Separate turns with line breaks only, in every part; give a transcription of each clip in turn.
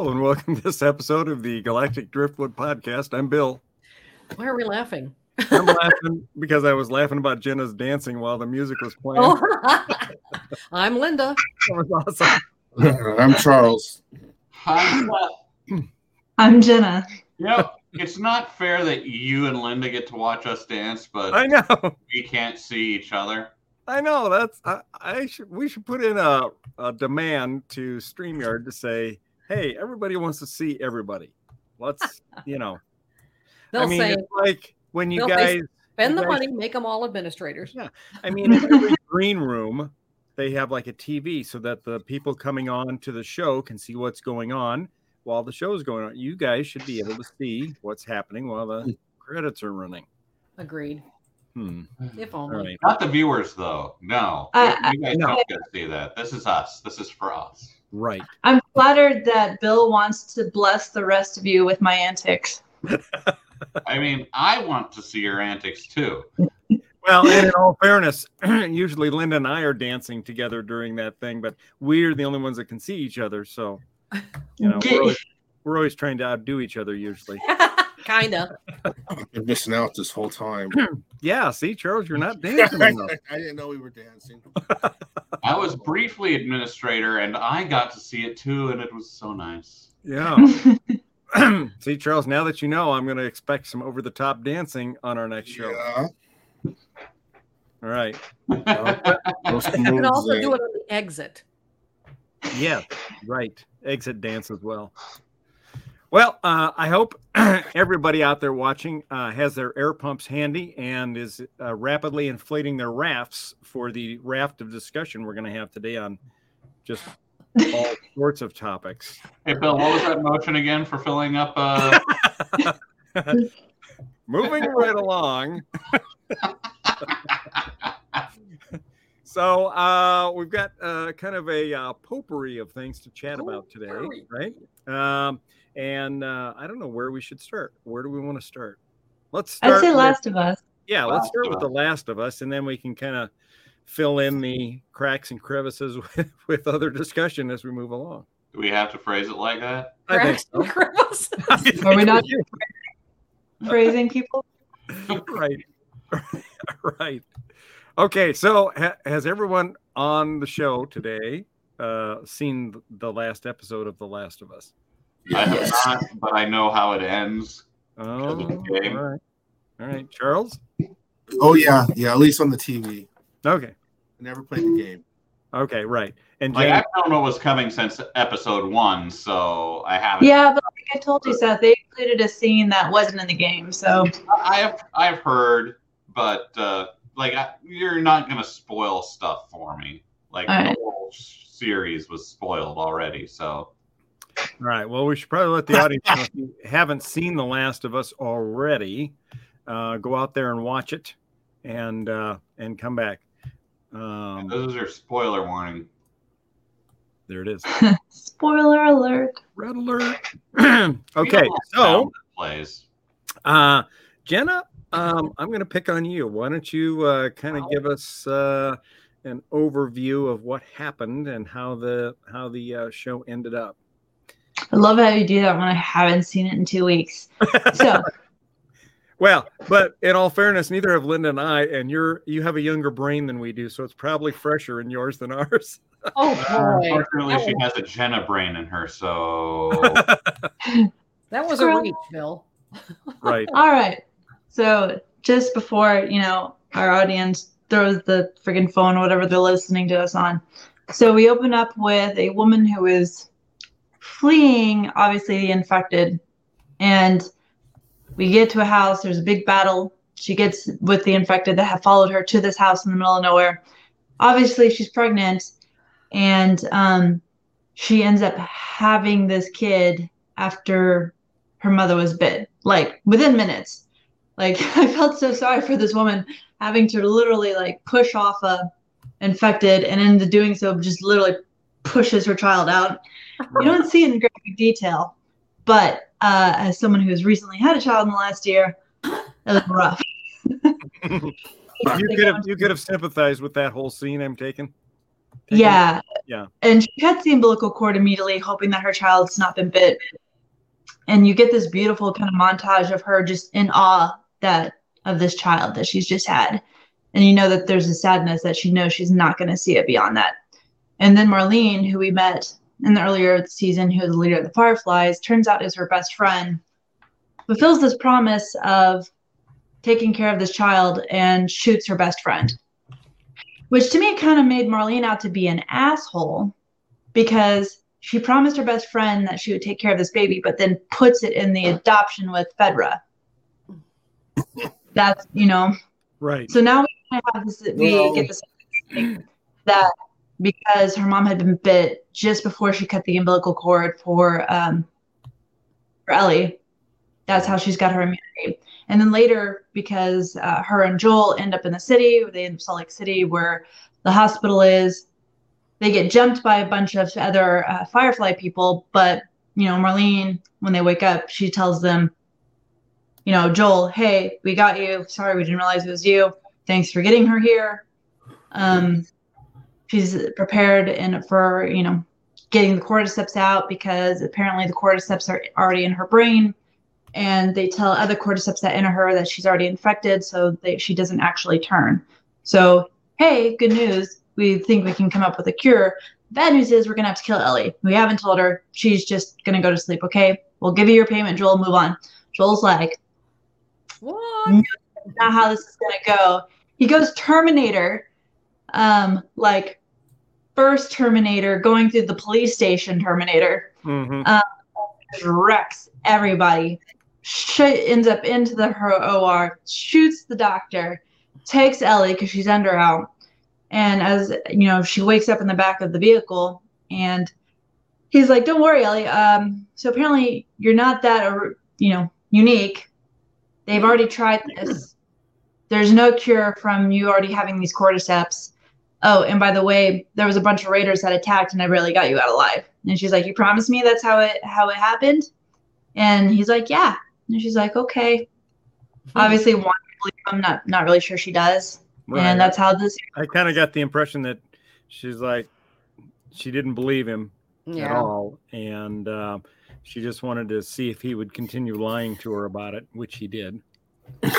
Hello, and welcome to this episode of the Galactic Driftwood Podcast. I'm Bill.
Why are we laughing?
I'm laughing because I was laughing about Jenna's dancing while the music was playing.
Oh, I'm Linda.
That was awesome.
I'm Charles.
Hi.
I'm Jenna.
You know, it's not fair that you and Linda get to watch us dance, but
I know.
we can't see each other.
I know. That's I, I should we should put in a, a demand to StreamYard to say, hey, everybody wants to see everybody. Let's, you know.
They'll
I mean,
say,
like when you guys
spend the
guys-
money, make them all administrators.
Yeah. I mean, in every green room, they have like a TV so that the people coming on to the show can see what's going on while the show is going on. You guys should be able to see what's happening while the credits are running.
Agreed.
Hmm.
If only.
right.
Not the viewers, though. No,
I- I-
you guys
No.
don't get to see that. This is us. This is for us.
Right.
I'm flattered that Bill wants to bless the rest of you with my antics.
I mean, I want to see your antics too.
Well, and in all fairness, usually Linda and I are dancing together during that thing, but we're the only ones that can see each other. So, you know, we're always, we're always trying to outdo each other usually.
Kinda.
I've been missing out this whole time. Hmm.
Yeah. See, Charles, you're not dancing
I didn't know we were dancing.
I was briefly administrator, and I got to see it too, and it was so nice.
Yeah. See, Charles, now that you know, I'm going to expect some over the top dancing on our next show.
Yeah.
All right.
Those
You can also
there.
do it on the exit.
Yeah. Right. Exit dance as well. Well, uh, I hope everybody out there watching uh, has their air pumps handy and is uh, rapidly inflating their rafts for the raft of discussion we're going to have today on just all sorts of topics.
Hey, Bill, what was that motion again for filling up? Uh...
Moving right along. so uh, we've got uh, kind of a uh, potpourri of things to chat about today,
Potpourri.
right? Um, and uh, I don't know where we should start. Where do we want to start? Let's start.
I'd say
with-
Last of Us.
yeah, let's
Last
start with The Last of Us, and then we can kind of fill in the cracks and crevices with, with other discussion as we move along.
Do we have to phrase it like that?
I think so.
And crevices.
Are we not phrasing people?
right right okay so ha- has everyone on the show today uh seen the last episode of the last of us
I have
Yes.
not, but I know how it ends.
oh
the
all
game.
right all right charles
Oh yeah, yeah. At least on the TV.
okay
I never played the game.
okay right and
Like
Jen,
I've known what was coming since episode one, so I haven't.
Yeah, but like I told you, Seth, they included a scene that wasn't in the game. So
I have I've heard, but uh, like I, you're not gonna spoil stuff for me. Like
All
the whole series was spoiled already, so
all right well we should probably let the audience know if you haven't seen the last of us already uh go out there and watch it and uh and come back um
this is your spoiler warning.
there it is
spoiler alert.
red alert okay so
plays.
Uh, Jenna, um, I'm going to pick on you. Why don't you uh, kind of
Wow.
give us uh, an overview of what happened and how the how the uh, show ended up?
I love how you do that when I haven't seen it in two weeks. So
Well, but in all fairness, neither have Linda and I, and you're you have a younger brain than we do, so it's probably fresher in yours than ours.
Oh uh, boy.
Unfortunately,
That
she
oh.
has a Jenna brain in her, so
That was a
Girl.
reach, Bill.
right.
all right. So just before you know our audience throws the friggin' phone, or whatever they're listening to us on. So we open up with a woman who is fleeing, obviously the infected, and we get to a house. There's a big battle she gets with the infected that have followed her to this house in the middle of nowhere. Obviously, she's pregnant, and um, she ends up having this kid after her mother was bit, like within minutes. Like I felt so sorry for this woman having to literally like push off a infected, and in the doing so, just literally pushes her child out. You don't see it in graphic detail, but uh, as someone who has recently had a child in the last year, it was rough.
You could have you could have sympathized with that whole scene. I'm taking. Taking-
Yeah.
Yeah.
And she cuts the umbilical cord immediately, hoping that her child's not been bit. And you get this beautiful kind of montage of her just in awe that of this child that she's just had. And you know that there's a sadness that she knows she's not going to see it beyond that. And then Marlene, who we met in the earlier season, who was the leader of the Fireflies, turns out is her best friend, fulfills this promise of taking care of this child and shoots her best friend which to me kind of made Marlene out to be an asshole because she promised her best friend that she would take care of this baby, but then puts it in the adoption with Fedra. That's you know.
Right.
So now we kind have this. We
Well-
get this that because her mom had been bit just before she cut the umbilical cord for um for Ellie, that's how she's got her immunity. And then later, because uh, her and Joel end up in the city, they end up Salt Lake City, where the hospital is. They get jumped by a bunch of other uh, Firefly people, but you know, Marlene, when they wake up, she tells them, you know, Joel, hey, we got you. Sorry, we didn't realize it was you. Thanks for getting her here. Um, she's prepared and for you know getting the cordyceps out because apparently the cordyceps are already in her brain and they tell other cordyceps that enter her that she's already infected so they, she doesn't actually turn. So hey good news. We think we can come up with a cure. Bad news is we're going to have to kill ellie. We haven't told her. She's just going to go to sleep okay? We'll give you your payment joel. Move on. Joel's like
What?
not how this is going to go. He goes terminator um like first terminator going through the police station terminator
hmm
just wrecks everybody. Sh- ends up into the her OR, shoots the doctor, takes Ellie because she's under out, and as you know, she wakes up in the back of the vehicle, and he's like, "Don't worry, Ellie. Um, so apparently you're not that, you know, unique. They've already tried this. There's no cure from you already having these cordyceps. Oh, and by the way, there was a bunch of raiders that attacked, and I barely got you out alive." And she's like, "You promised me that's how it how it happened?" And he's like, "Yeah." And she's like, "Okay." Obviously, one I'm not not really sure she does,
Right.
and that's how this.
I kind of got the impression that she's like she didn't believe him at all, and uh, she just wanted to see if he would continue lying to her about it, which he did.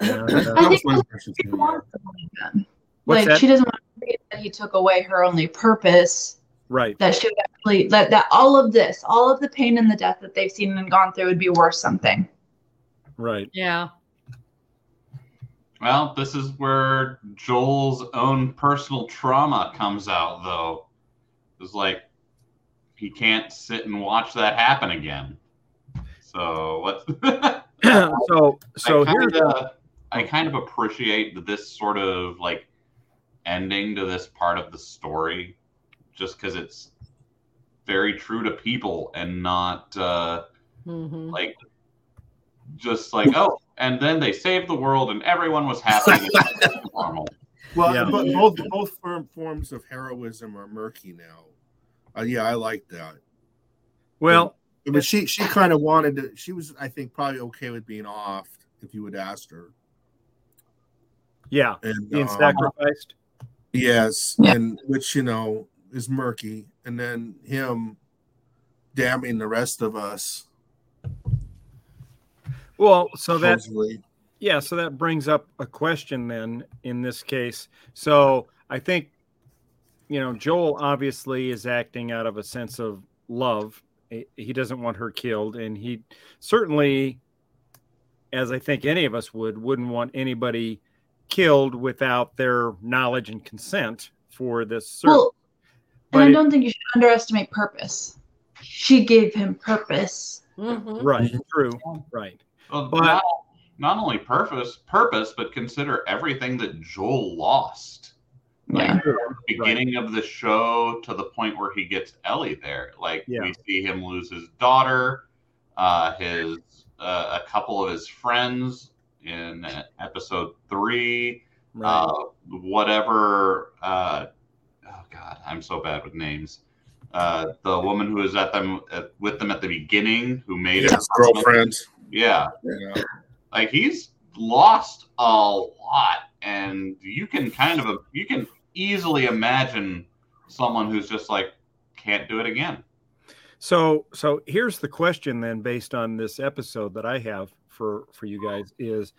And, uh,
I think
That was my impression
she
too, yeah.
wants to believe him.
What's
like
that?
she doesn't want to forget that he took away her only purpose.
right.
That she would actually that that all of this, all of the pain and the death that they've seen and gone through, would be worth something.
Right.
Yeah.
Well, this is where Joel's own personal trauma comes out, though. It's like he can't sit and watch that happen again. So let's.
so so
I
here's
kind of, I kind of appreciate this sort of like ending to this part of the story, just because it's very true to people and not uh,
hmm
like just like oh, and then they saved the world and everyone was happy. and normal.
Well,
Yeah.
but both both form, forms of heroism are murky now. Uh, yeah, I like that.
well
I mean, she she kind of wanted to. She was, I think, probably okay with being off if you would asked her.
yeah
And
being
um,
sacrificed.
Yes,
Yeah.
and which you know is murky, and then him damning the rest of us.
Well, so that
supposedly.
Yeah, so that brings up a question then in this case. So I think, you know, Joel obviously is acting out of a sense of love. He he doesn't want her killed. And he certainly, as I think any of us would, wouldn't want anybody killed without their knowledge and consent for this service.
Well, and I
it-
don't think you should underestimate purpose. She gave him purpose.
hmm
right, true, right.
Well,
But-
not, not only purpose, purpose, but consider everything that Joel lost. Like
Yeah.
beginning of the show to the point where he gets Ellie there. Like
Yeah.
we see him lose his daughter, uh, his uh, a couple of his friends in episode three.
Right.
Uh, whatever. Uh, oh God, I'm so bad with names. Uh, the woman who was at them at, with them at the beginning, who made it.
His girlfriends.
Yeah,
Yeah.
like he's lost a lot, and you can kind of you can easily imagine someone who's just like can't do it again.
So so here's the question then based on this episode that I have for for you guys is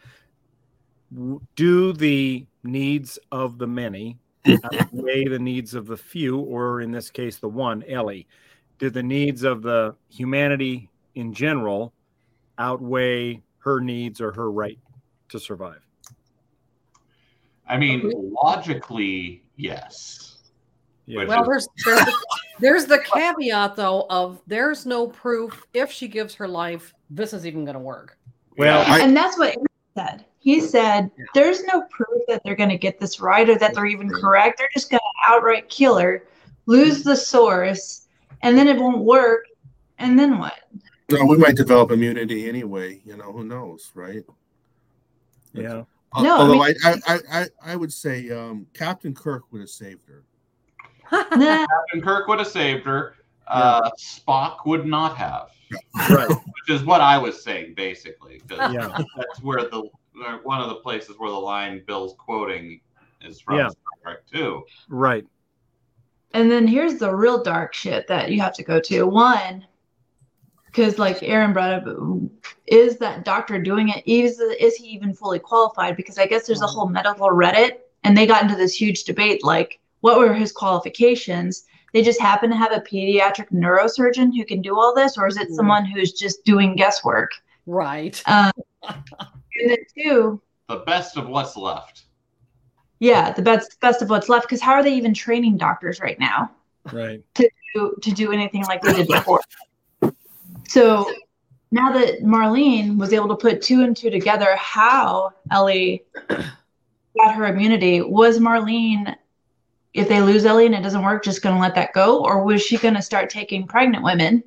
do the needs of the many outweigh the needs of the few or in this case the one Ellie do the needs of the humanity in general outweigh her needs or her right to survive
I mean, logically, yes.
yeah
Well, there's there's there's the caveat though of there's no proof if she gives her life this is even going to work.
Well,
Yeah.
I-
and that's what Aaron said. He said, "There's no proof that they're going to get this right or that they're even correct. They're just going to outright kill her, lose the source, and then it won't work. And then what?
No, we might develop immunity anyway. You know, who knows, right?
yeah
Uh,
No, I
Although
mean-
I, I, I, I would say um, Captain Kirk would have saved her.
Captain Kirk would have saved her. Uh, Spock would not have,
right
which is what I was saying basically. 'cause
yeah
that's where the uh, one of the places where the line Bill's quoting is from
Yeah.
Star Trek II.
right
And then here's the real dark shit that you have to go to. One, because like Aaron brought up, is that doctor doing it? Is is he even fully qualified? Because I guess there's a whole medical Reddit, and they got into this huge debate. Like, what were his qualifications? They just happen to have a pediatric neurosurgeon who can do all this, or is it
Mhm.
someone who's just doing guesswork?
right.
Um, and then two,
The best of what's left.
yeah, the best best of what's left. Because how are they even training doctors right now?
right
to to do anything like they did before. So now that Marlene was able to put two and two together, how Ellie got her immunity was Marlene. If they lose Ellie and it doesn't work, just going to let that go, or was she going to start taking pregnant women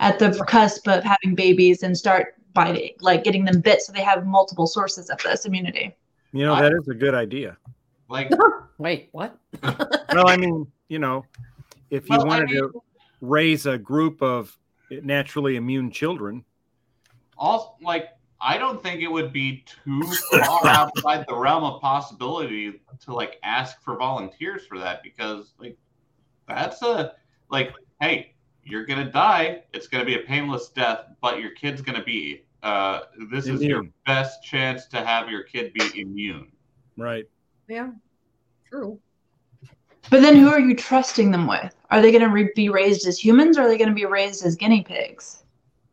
at the cusp of having babies and start biting, like getting them bit, so they have multiple sources of this immunity?
you know that is a good idea
Like
Wait, what?
well i mean you know if you
Well, I
wanted
mean-
to raise a group of naturally immune children
also like I don't think it would be too far outside the realm of possibility to like ask for volunteers for that because like that's a like hey you're gonna die it's gonna be a painless death but your kid's gonna be uh this is your best chance to have your kid be immune
right
Yeah, true.
But then, who are you trusting them with? Are they going to re- be raised as humans, or are they going to be raised as guinea pigs?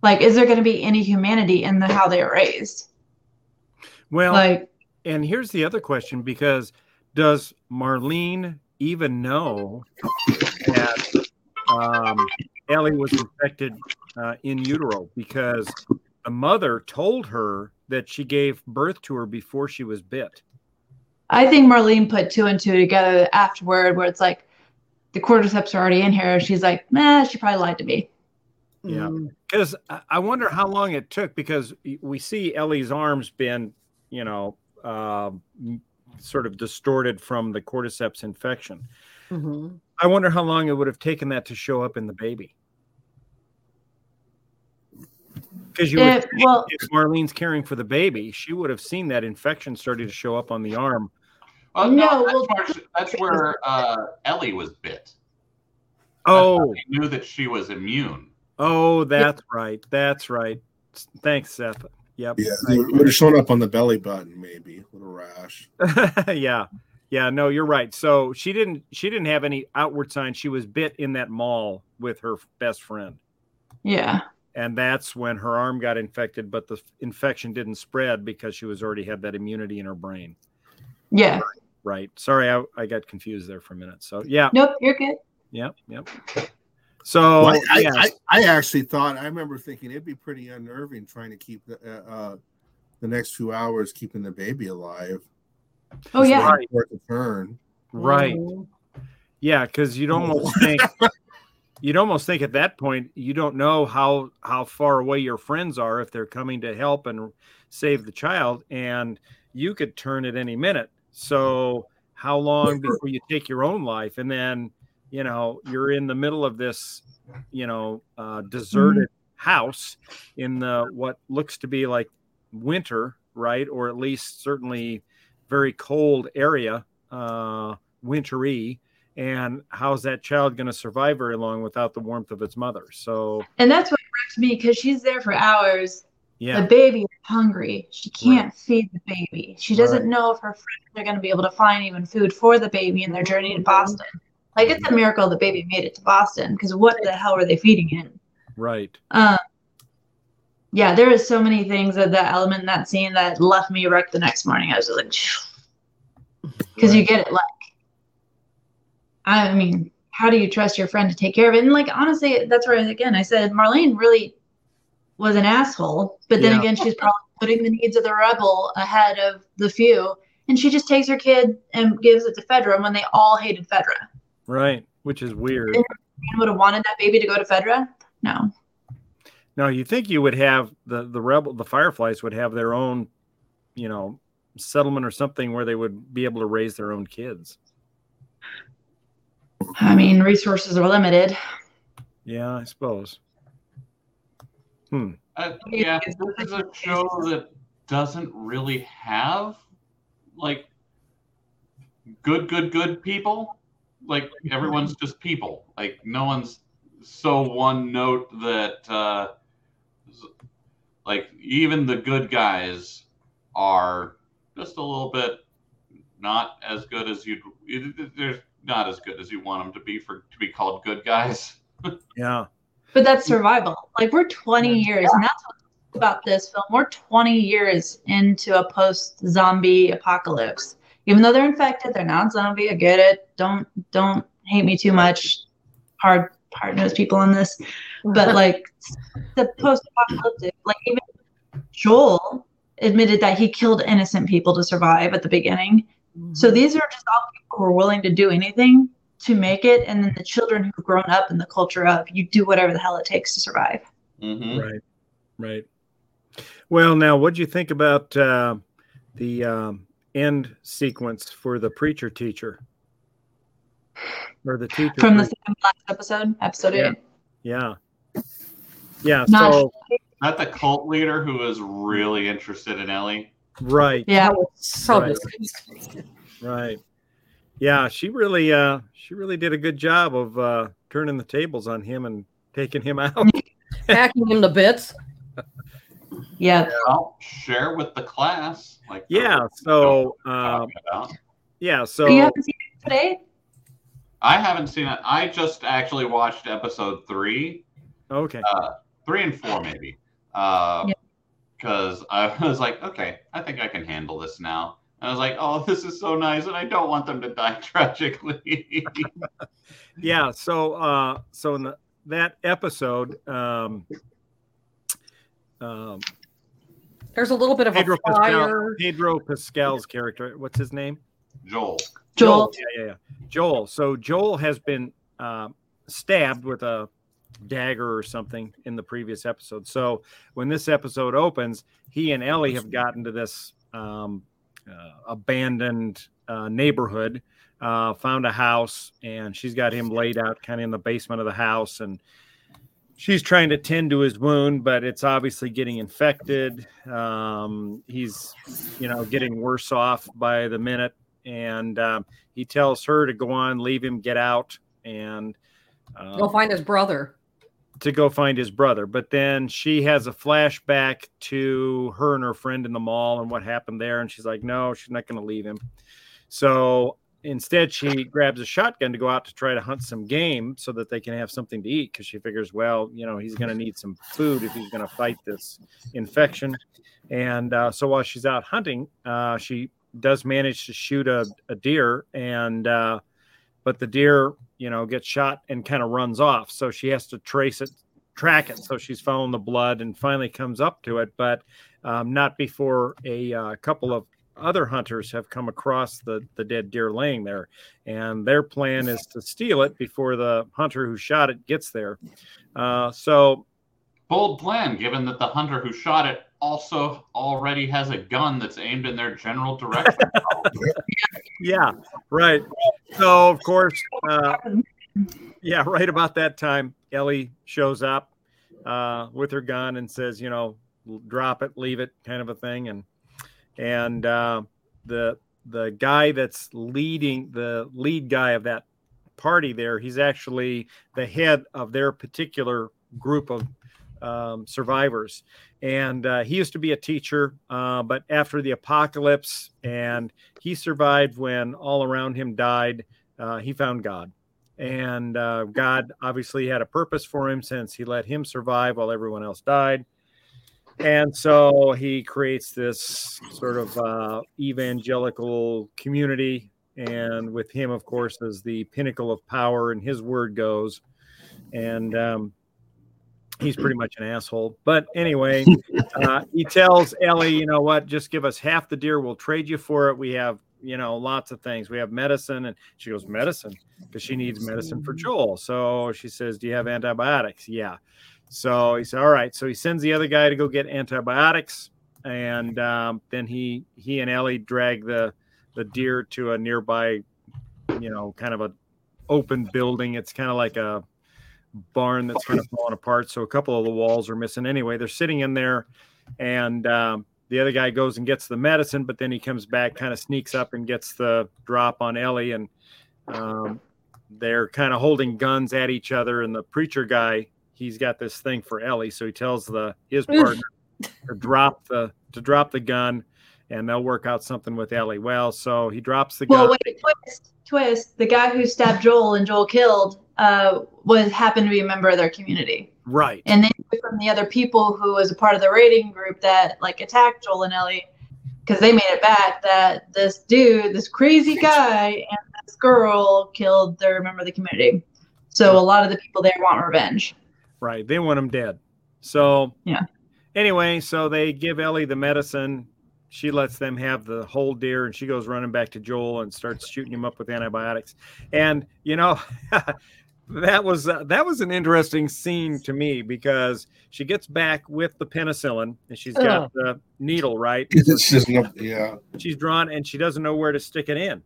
Like, is there going to be any humanity in the how they are raised?
well
Like,
and here's the other question because does marlene even know that um, ellie was infected uh, in utero because the mother told her that she gave birth to her before she was bit
I think Marlene put two and two together afterward, where it's like the cordyceps are already in here. She's like, nah, she probably lied to me.
Yeah.
Mm,
because I- I wonder how long it took because we see Ellie's arms been, you know, um, sort of distorted from the cordyceps infection.
mhm.
I wonder how long it would have taken that to show up in the baby. Because you would
If,
think
well,
if Marlene's caring for the baby, she would have seen that infection starting to show up on the arm.
oh,
No,
no, that's
well-
where, that's where uh, Ellie was bit
Oh,
he knew that she was immune
oh, that's right. That's right. Thanks, Seth. Yep.
Yeah, it would have shown up on the belly button, maybe with a rash.
yeah yeah no you're right so she didn't she didn't have any outward signs she was bit in that mall with her best friend
yeah.
and that's when her arm got infected but the infection didn't spread because she was already had that immunity in her brain
Yeah.
right sorry i, I got confused there for a minute so yeah
Nope, you're good.
yep yep so
Well, I,
yeah
I, I actually thought I remember thinking it'd be pretty unnerving trying to keep the, uh, uh, the next few hours keeping the baby alive.
Oh yeah.
waiting for it turn.
Right. Yeah, because you'd almost think you'd almost think at that point you don't know how how far away your friends are if they're coming to help and save the child, and you could turn at any minute. So how long before you take your own life, and then you know you're in the middle of this, you know, uh, deserted house in the what looks to be like winter, right, or at least certainly very cold area, uh, wintry and how's that child going to survive very long without the warmth of its mother so
And that's what wrecks me because she's there for hours.
yeah.
The baby is hungry. She can't feed the baby. She doesn't
Right.
know if her friends are going to be able to find even food for the baby in their journey to Boston. Like it's a miracle the baby made it to Boston because what the hell were they feeding it?
right
Um, yeah, there is so many things that that element in that scene that left me wrecked the next morning. I was just like, because you get it. Like, I mean, how do you trust your friend to take care of it? And like, honestly, that's where again I said Marlene really was an asshole, but then
Yeah.
again, she's probably putting the needs of the rebel ahead of the few, and she just takes her kid and gives it to Fedra when they all hated Fedra.
Right which is weird
You would have wanted that baby to go to Fedra? No.
now you think you would have the the rebel the fireflies would have their own you know settlement or something where they would be able to raise their own kids
I mean, resources are limited.
yeah i suppose
Uh, yeah, this is a show that doesn't really have like good, good, good people. Like everyone's just people. Like no one's so one note that uh, like even the good guys are just a little bit not as good as you'd. They're not as good as you want them to be for to be called good guys.
yeah
But that's survival. Like we're 20 years, and that's what's about this film. We're 20 years into a post-zombie apocalypse. Even though they're infected, they're not zombie. I get it. Don't don't hate me too much. Hard hard nosed people in this, but like the post-apocalyptic, like even Joel admitted that he killed innocent people to survive at the beginning. So these are just all people who are willing to do anything to make it, and then the children who've grown up in the culture of you do whatever the hell it takes to survive.
Mm-hmm.
right right well now what do you think about uh, the um, end sequence for the preacher teacher or the teacher
From the
preacher?
second last episode, episode
Yeah.
eight.
yeah yeah
Not-
so
Not the cult leader who was really interested in Ellie.
right
Yeah,
So
Right. Right. Yeah, she really uh she really did a good job of uh turning the tables on him and taking him out.
Hacking him to bits.
Yeah.
Well, share with the class. Like
yeah, so
we're
um yeah, so
you haven't seen it today?
I haven't seen it. I just actually watched episode three,
okay.
uh, three and four maybe, uh,
Yeah.
because I was like, okay, I think I can handle this now. and I was like, oh, this is so nice, and I don't want them to die tragically.
Yeah, so uh so in the, that episode um um
There's a little bit of
Pedro
a
Pascal
fire.
Pedro Pascal's character, what's his name?
Joel.
Joel.
Yeah, yeah, yeah. Joel. So Joel has been uh, stabbed with a dagger or something in the previous episode. So when this episode opens, he and Ellie have gotten to this um, uh, abandoned uh, neighborhood, uh, found a house, and she's got him laid out kind of in the basement of the house. And she's trying to tend to his wound, but it's obviously getting infected. Um, he's, you know, getting worse off by the minute and um, he tells her to go on, leave him, get out, and um,
Go find his brother.
to go find his brother. But then she has a flashback to her and her friend in the mall and what happened there, and she's like, no, she's not going to leave him. So instead, she grabs a shotgun to go out to try to hunt some game so that they can have something to eat because she figures, well, you know, he's going to need some food if he's going to fight this infection. And uh, so while she's out hunting, uh, she does manage to shoot a, a deer and uh, but the deer you know gets shot and kind of runs off so she has to trace it track it so she's following the blood and finally comes up to it but um, not before a uh, couple of other hunters have come across the, the dead deer laying there. And their plan is to steal it before the hunter who shot it gets there. Uh, so,
Bold plan, given that the hunter who shot it also already has a gun that's aimed in their general direction.
yeah, right. So, of course, uh, yeah, right about that time, Ellie shows up uh, with her gun and says, you know, drop it, leave it, kind of a thing. And and uh, the the guy that's leading the lead guy of that party there, he's actually the head of their particular group of um, survivors. And uh, he used to be a teacher, uh, but after the apocalypse, and he survived when all around him died, uh, he found God. And uh, God obviously had a purpose for him since he let him survive while everyone else died. And so he creates this sort of uh, evangelical community. And with him, of course, is the pinnacle of power, and his word goes. And um, he's pretty much an asshole. But anyway, uh, he tells Ellie, you know what, just give us half the deer. We'll trade you for it. We have, you know, lots of things. We have medicine. And she goes, medicine, because she needs medicine for Joel. So she says, Do you have antibiotics? Yeah. So he said, All right. So he sends the other guy to go get antibiotics. And um, then he he and Ellie drag the the deer to a nearby, you know, kind of a open building. It's kind of like a barn that's kind of falling apart. So a couple of the walls are missing. Anyway, they're sitting in there, and um, the other guy goes and gets the medicine, but then he comes back, kind of sneaks up and gets the drop on Ellie, and um, they're kind of holding guns at each other. And the preacher guy, he's got this thing for Ellie, so he tells the his partner to drop the to drop the gun, and they'll work out something with Ellie. Well, so he drops the gun.
Well, wait, twist, twist. The guy who stabbed Joel and Joel killed uh, was happened to be a member of their community.
Right.
And then from the other people who was a part of the raiding group that like attacked Joel and Ellie, because they made it back that this dude, this crazy guy, and this girl killed their member of the community. So a lot of the people there want revenge.
Right. They want him dead. So
Yeah.
Anyway, so they give Ellie the medicine. She lets them have the whole deer, and she goes running back to Joel and starts shooting him up with antibiotics. And you know, that was uh, that was an interesting scene to me because she gets back with the penicillin and she's got
Ugh.
the needle right.
It's just yeah.
She's drawn and she doesn't know where to stick it in.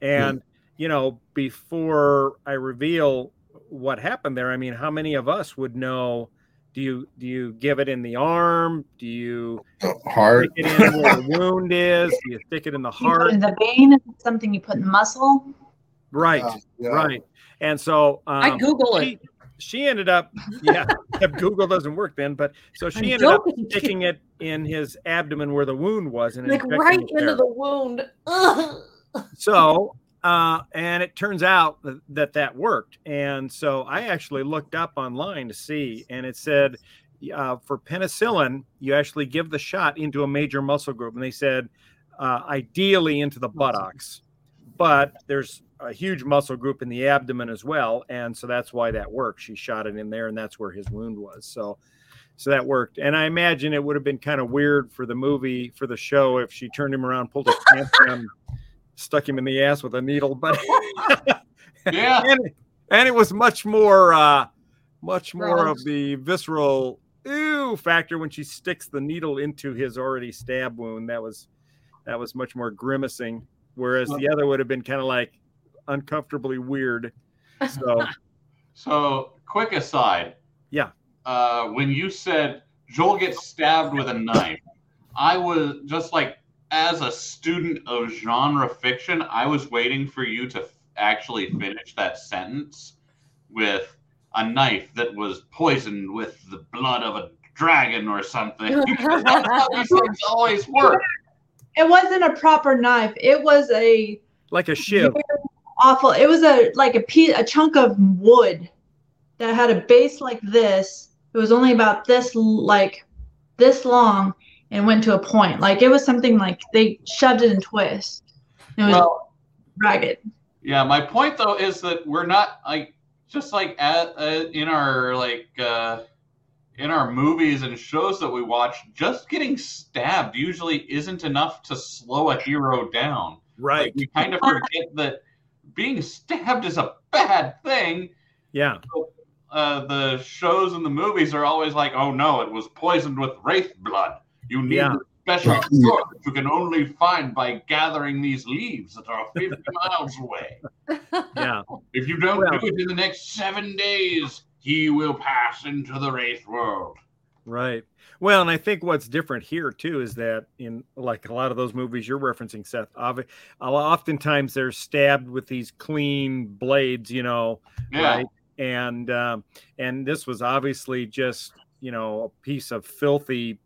And you know, before I reveal what happened there, I mean, how many of us would know? Do you do you give it in the arm? Do you
Heart.
stick it in where the wound is? Do you stick it in the heart?
in the vein, something you put in the muscle.
Right,
Yeah, yeah.
right. And so um,
I Google it.
she, she ended up, yeah, if Google doesn't work then, but so she
I'm
ended up
joking.
sticking it in his abdomen where the wound was, and
it's
like
right into the wound. Ugh.
So, uh, and it turns out that, that worked. And so I actually looked up online to see, and it said uh, for penicillin, you actually give the shot into a major muscle group. And they said uh, ideally into the buttocks, but there's a huge muscle group in the abdomen as well. And so that's why that worked. She shot it in there, and that's where his wound was. So, so that worked. And I imagine it would have been kind of weird for the movie, for the show, if she turned him around, pulled his pants down, stuck him in the ass with a needle. But
Yeah.
and, and it was much more, uh, much more
Gross.
of the visceral ooh factor when she sticks the needle into his already stab wound. That was, that was much more grimacing. Whereas the other would have been kind of like uncomfortably weird. So
So, quick aside.
Yeah.
Uh, when you said Joel gets stabbed with a knife, I was just like, as a student of genre fiction, I was waiting for you to f- actually finish that sentence with a knife that was poisoned with the blood of a dragon or something. That's how these things always work.
It wasn't a proper knife. It was a
like a shiv.
awful. It was a like a piece, a chunk of wood that had a base like this. It was only about this like this long and went to a point. Like it was something like they shoved it in twist. It was
Well,
ragged.
Yeah, my point though is that we're not like just like at uh, in our like uh in our movies and shows that we watch, just getting stabbed usually isn't enough to slow a hero down.
Right.
Like, we kind of forget that being stabbed is a bad thing.
Yeah.
Uh, the shows and the movies are always like, "Oh no, it was poisoned with wraith blood. You need
Yeah.
special
Yeah.
cure that you can only find by gathering these leaves that are 50 miles away.
Yeah.
If you don't
Well-
do it in the next seven days, he will pass into the wraith world."
Right. Well, and I think what's different here too is that in like a lot of those movies you're referencing, Seth, obvi- oftentimes they're stabbed with these clean blades, you know,
Yeah.
right? And um, and this was obviously just you know a piece of filthy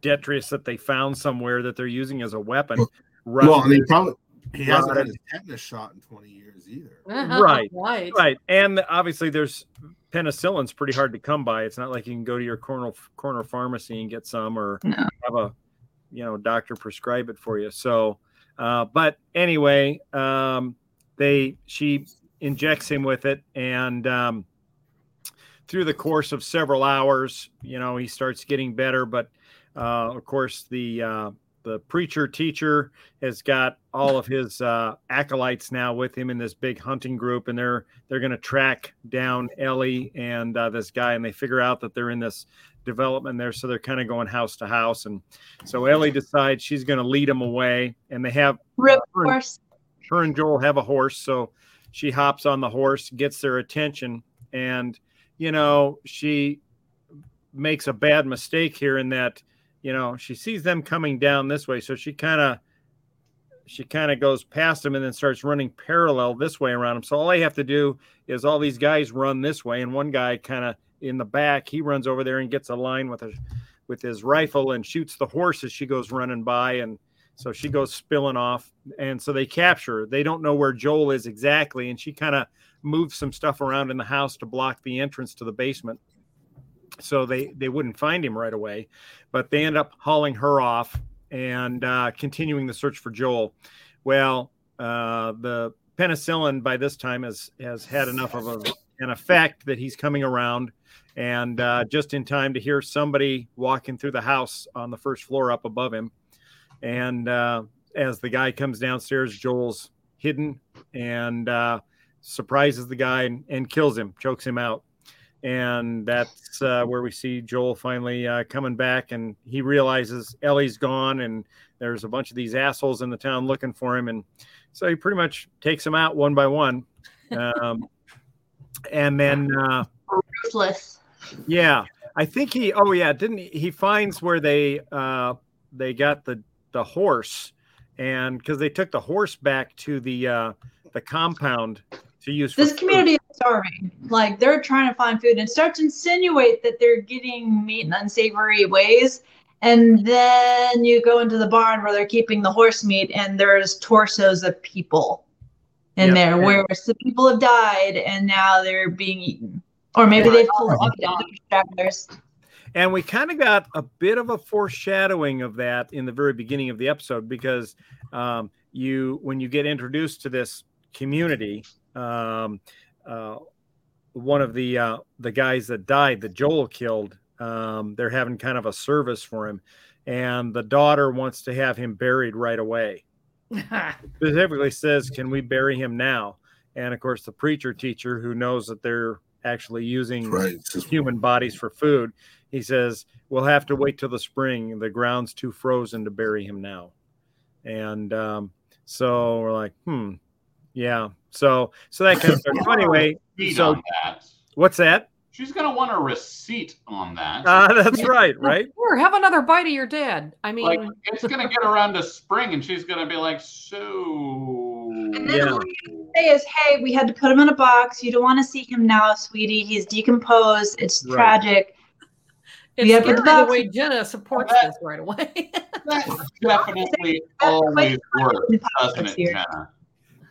detritus that they found somewhere that they're using as a weapon.
Well, and he
Rusted-
probably he hasn't had his tetanus shot in 20 years either.
Right.
Right.
right and obviously there's penicillin's pretty hard to come by it's not like you can go to your corner corner pharmacy and get some or
No.
have a you know doctor prescribe it for you so uh, but anyway um, they she injects him with it and um, through the course of several hours you know he starts getting better but uh, of course the uh, the preacher teacher has got all of his uh, acolytes now with him in this big hunting group, and they're they're going to track down Ellie and uh, this guy, and they figure out that they're in this development there, so they're kind of going house to house, and so Ellie decides she's going to lead them away, and they have
Rip
her-
horse.
her and Joel have a horse, so she hops on the horse, gets their attention, and you know she makes a bad mistake here in that you know she sees them coming down this way, so she kind of she kind of goes past them and then starts running parallel this way around them. So all I have to do is all these guys run this way, and one guy kind of in the back, he runs over there and gets a line with a with his rifle and shoots the horse as she goes running by, and so she goes spilling off, and so they capture her. They don't know where Joel is exactly, and she kind of moves some stuff around in the house to block the entrance to the basement. So they they wouldn't find him right away, but they end up hauling her off and uh, continuing the search for Joel. Well, uh, the penicillin by this time has has had enough of a, an effect that he's coming around, and uh, just in time to hear somebody walking through the house on the first floor up above him. And uh, as the guy comes downstairs, Joel's hidden and uh, surprises the guy and, and kills him, chokes him out. And that's uh, where we see Joel finally uh, coming back, and he realizes Ellie's gone, and there's a bunch of these assholes in the town looking for him, and so he pretty much takes them out one by one. Um, and then, uh,
Ruthless.
yeah, I think he. Oh yeah, didn't he? He finds where they uh, they got the the horse, and because they took the horse back to the uh, the compound to use. for
This
food.
community is starving. Like they're trying to find food and start to insinuate that they're getting meat in unsavory ways. And then you go into the barn where they're keeping the horse meat and there's torsos of people in
Yep.
there where the people have died and now they're being eaten. Or maybe they've collected travelers.
And we kind of got a bit of a foreshadowing of that in the very beginning of the episode because um, you, when you get introduced to this community, um, uh, one of the uh, the guys that died that Joel killed, um, they're having kind of a service for him, and the daughter wants to have him buried right away. Specifically says, "Can we bury him now?" And of course, the preacher teacher who knows that they're actually using
Right.
Human bodies for food. He says, We'll have to wait till the spring. The ground's too frozen to bury him now. And um, so we're like, hmm, yeah. So so that kind of stuff. So anyway, so
that.
what's that?
She's gonna want a receipt on that.
Uh, that's right, right?
Here, have another bite of your dad. I mean,
like it's gonna get around to spring, and she's gonna be like, "So."
And Yeah.
Say is, hey, we had to put him in a box. You don't want to see him now, sweetie. He's decomposed. It's
Right.
tragic.
it's
Yeah, but
scary the way Jenna supports
That-
this right away.
That definitely always works, doesn't it, Jenna?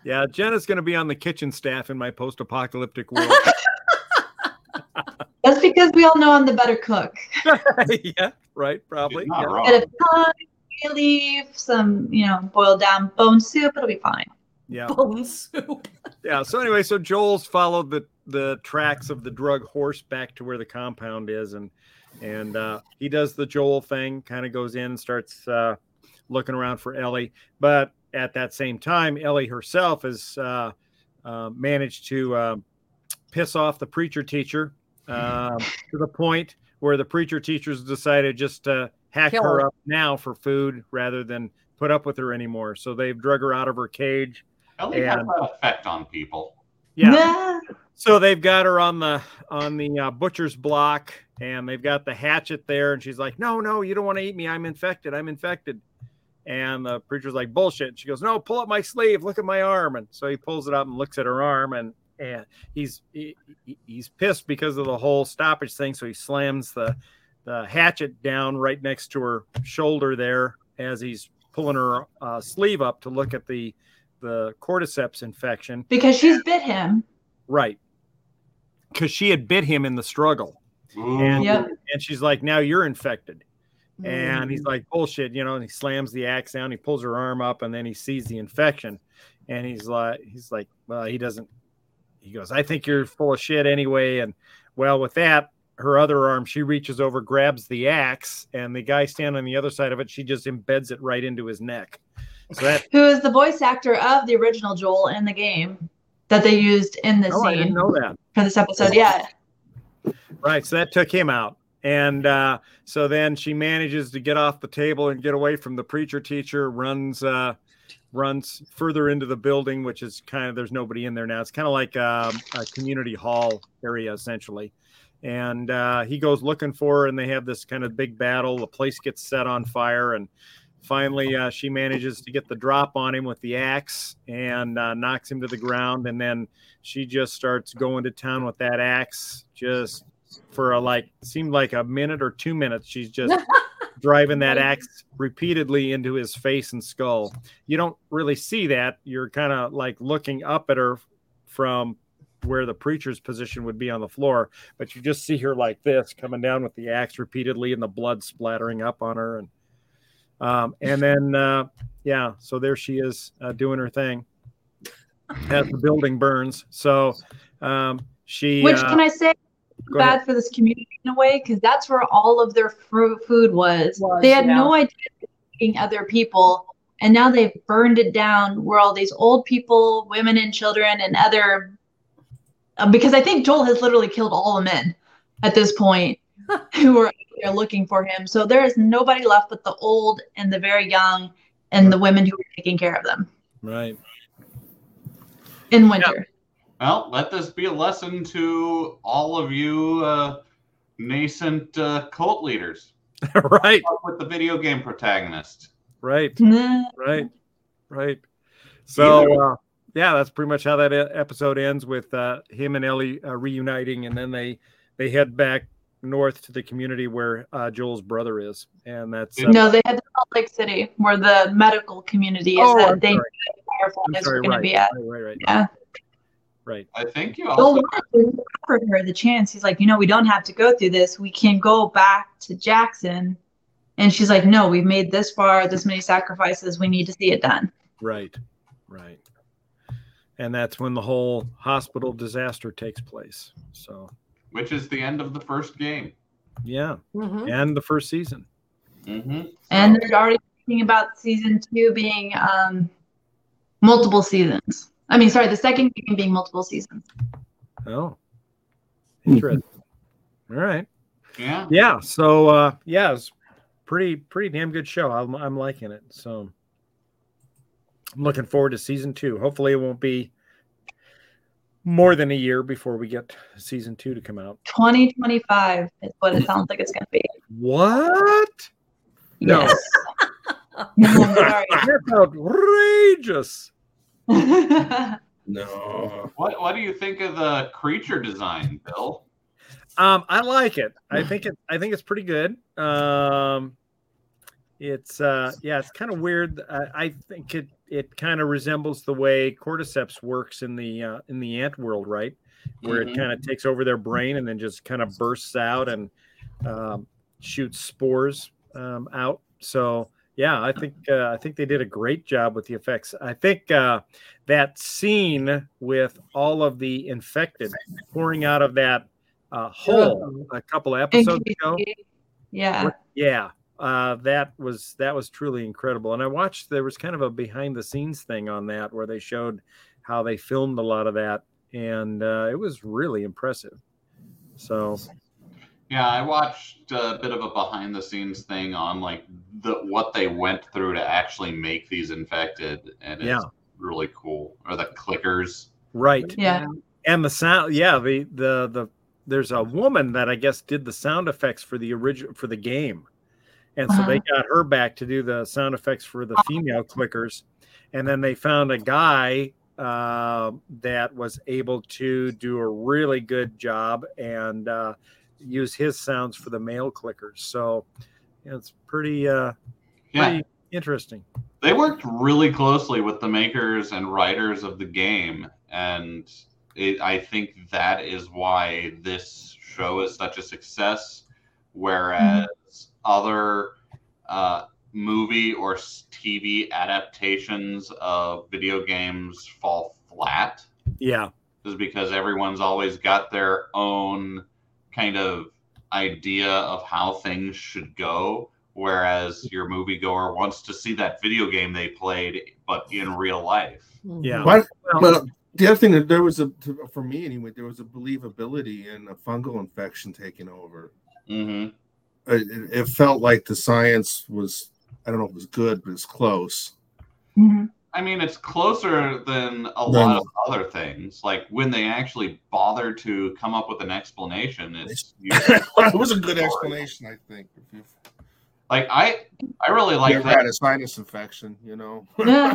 Yeah, Jenna's going to be on the kitchen staff in my post-apocalyptic world.
That's because we all know I'm the better cook.
yeah, right. Probably.
She's not
yeah.
wrong.
Bit of thyme, bay leaf, some, you know, boiled down bone soup. It'll be fine.
Yeah.
bone soup.
Yeah. So anyway, so Joel's followed the the tracks of the drug horse back to where the compound is, and and uh, he does the Joel thing, kind of goes in and starts uh, looking around for Ellie. But at that same time, Ellie herself has uh, uh, managed to uh, piss off the preacher teacher um, to the point where the preacher teachers decided just to hack
Kill
her
her.
up now for food rather than put up with her anymore. So they've drug her out of her cage.
Ellie has
And-
that effect on people.
Yeah.
Nah.
So they've got her on the on the uh, butcher's block, and they've got the hatchet there, and she's like, "No, no, you don't want to eat me. I'm infected. I'm infected." And the preacher's like, "Bullshit." And she goes, "No, pull up my sleeve. Look at my arm." And so he pulls it up and looks at her arm, and and he's he, he- he's pissed because of the whole stoppage thing. So he slams the the hatchet down right next to her shoulder there as he's pulling her uh, sleeve up to look at the the cordyceps infection.
Because she's bit him.
Right. Because she had bit him in the struggle. And,
Yep.
and she's like, now you're infected. And
Mm.
he's like, bullshit, you know, and he slams the axe down, he pulls her arm up, and then he sees the infection. And he's like, he's like, well, he doesn't, he goes, I think you're full of shit anyway. And well, with that, her other arm, she reaches over, grabs the axe, and the guy standing on the other side of it, she just embeds it right into his neck. So that,
Who is the voice actor of the original Joel in the game that they used in this
oh, I didn't
scene
know that.
for this episode? Yeah.
Right. So that took him out. And uh, so then she manages to get off the table and get away from the preacher teacher, runs uh, runs further into the building, which is kind of there's nobody in there now. It's kind of like um, a community hall area essentially. And uh, he goes looking for her, and they have this kind of big battle. The place gets set on fire, and finally uh, she manages to get the drop on him with the axe and uh, knocks him to the ground. And then she just starts going to town with that axe, just for a like seemed like a minute or two minutes. She's just driving that axe repeatedly into his face and skull. You don't really see that. You're kind of like looking up at her from where the preacher's position would be on the floor, but you just see her like this coming down with the axe repeatedly and the blood splattering up on her. And um, and then uh, yeah, so there she is uh, doing her thing as the building burns. So um, she
Which
uh,
can I say. Bad for this community in a way because that's where all of their fru- food was.
Was,
they had
yeah.
no idea they eating other people, and now they've burned it down. Where all these old people, women, and children, and other. Uh, because I think Joel has literally killed all the men at this point who are there looking for him. So there is nobody left but the old and the very young and the women who are taking care of them
right.
in winter.
Well, let this be a lesson to all of you uh, nascent uh, cult leaders.
right.
Up with the video game protagonist.
Right. Right. Right. So uh, yeah, that's pretty much how that e- episode ends with uh, him and Ellie uh, reuniting, and then they they head back north to the community where uh, Joel's brother is, and that's uh,
No, they had to Salt Lake City, where the medical community is
Oh,
that
I'm
they
sorry.
knew
I'm sorry,
were going
right,
to be at.
right, right, right,
Yeah.
Right.
I think you
Joel
also
wanted to her the chance. He's like, you know, we don't have to go through this. We can go back to Jackson. And she's like, no, we've made this far, this many sacrifices. We need to see it done.
Right, right. And that's when the whole hospital disaster takes place. So,
which is the end of the first game.
yeah,
Mhm.
and the first season.
Mm-hmm.
And they're already thinking about season two being um, multiple seasons. I mean, sorry, the second game being multiple seasons.
Oh, interesting. All right.
Yeah.
Yeah. So, uh, yeah, it's pretty, pretty damn good show. I'm, I'm liking it. So, I'm looking forward to season two. Hopefully, it won't be more than a year before we get season two to come out.
2025 is what it sounds like it's going to be.
What? No.
Yes. No, sorry.
That's outrageous.
No.
What What do you think of the creature design, Bill?
Um, I like it. I think it. I think it's pretty good. Um, it's uh, yeah, it's kind of weird. I, I think it it kind of resembles the way cordyceps works in the uh, in the ant world, right? Where
Mhm.
it kind of takes over their brain and then just kind of bursts out and um, shoots spores um, out. So yeah, I think uh, I think they did a great job with the effects. I think uh, that scene with all of the infected pouring out of that uh, hole a couple of episodes ago.
Yeah.
Yeah, uh, that was that was truly incredible. And I watched there was kind of a behind the scenes thing on that where they showed how they filmed a lot of that, and uh, it was really impressive. So
Yeah, I watched a bit of a behind the scenes thing on like the what they went through to actually make these infected, and it's
Yeah.
really cool. Or the clickers.
right,
Yeah.
and the sound yeah the the the there's a woman that i guess did the sound effects for the original for the game and so they got her back to do the sound effects for the female clickers and then they found a guy uh, that was able to do a really good job and uh, use his sounds for the male clickers. So it's pretty uh
Yeah,
pretty interesting.
They worked really closely with the makers and writers of the game, and it, I think that is why this show is such a success. Whereas other uh, movie or TV adaptations of video games fall flat,
yeah.
Is because everyone's always got their own kind of idea of how things should go. Whereas your moviegoer wants to see that video game they played, but in real life.
yeah
What?
Well,
But the other thing that there was a for me anyway, there was a believability in a fungal infection taking over.
hmm
It, it- it felt like the science was I don't know if it was good, but it's close.
Mhm.
I mean, it's closer than a
Than-
lot of other things. Like when they actually bother to come up with an explanation, it's
it was a good explanation, I think. If you've
like I, I really like that.
had a sinus infection, you know.
Yeah.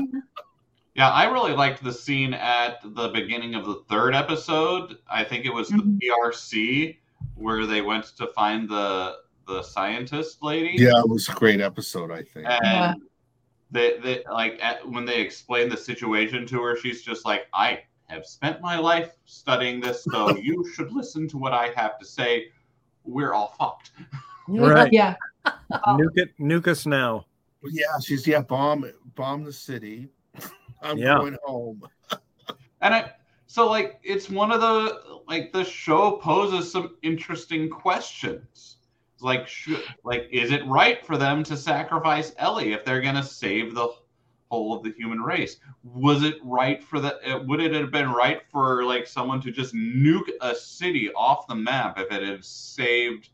Yeah, I really liked the scene at the beginning of the third episode. I think it was the
Mhm.
PRC where they went to find the the scientist lady.
yeah, it was a great episode, I think.
And
Yeah.
They, they like at, when they explain the situation to her, she's just like, "I have spent my life studying this, so you should listen to what I have to say. We're all fucked."
right
Yeah.
nuke it nuke us now
yeah, she's yeah, bomb bomb the city. I'm
Yeah.
going home.
And I so like it's one of the like the show poses some interesting questions. It's like should like is it right for them to sacrifice Ellie if they're gonna save the whole of the human race? Was it right for the uh, would it have been right for like someone to just nuke a city off the map if it had saved